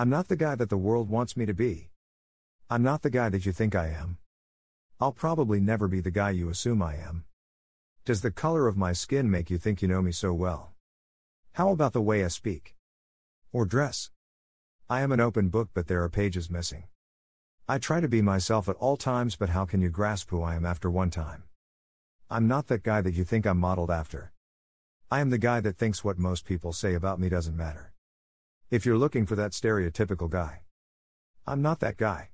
I'm not the guy that the world wants me to be. I'm not the guy that you think I am. I'll probably never be the guy you assume I am. Does the color of my skin make you think you know me so well? How about the way I speak? Or dress? I am an open book, but there are pages missing. I try to be myself at all times, but how can you grasp who I am after one time? I'm not that guy that you think I'm modeled after. I am the guy that thinks what most people say about me doesn't matter. If you're looking for that stereotypical guy, I'm not that guy.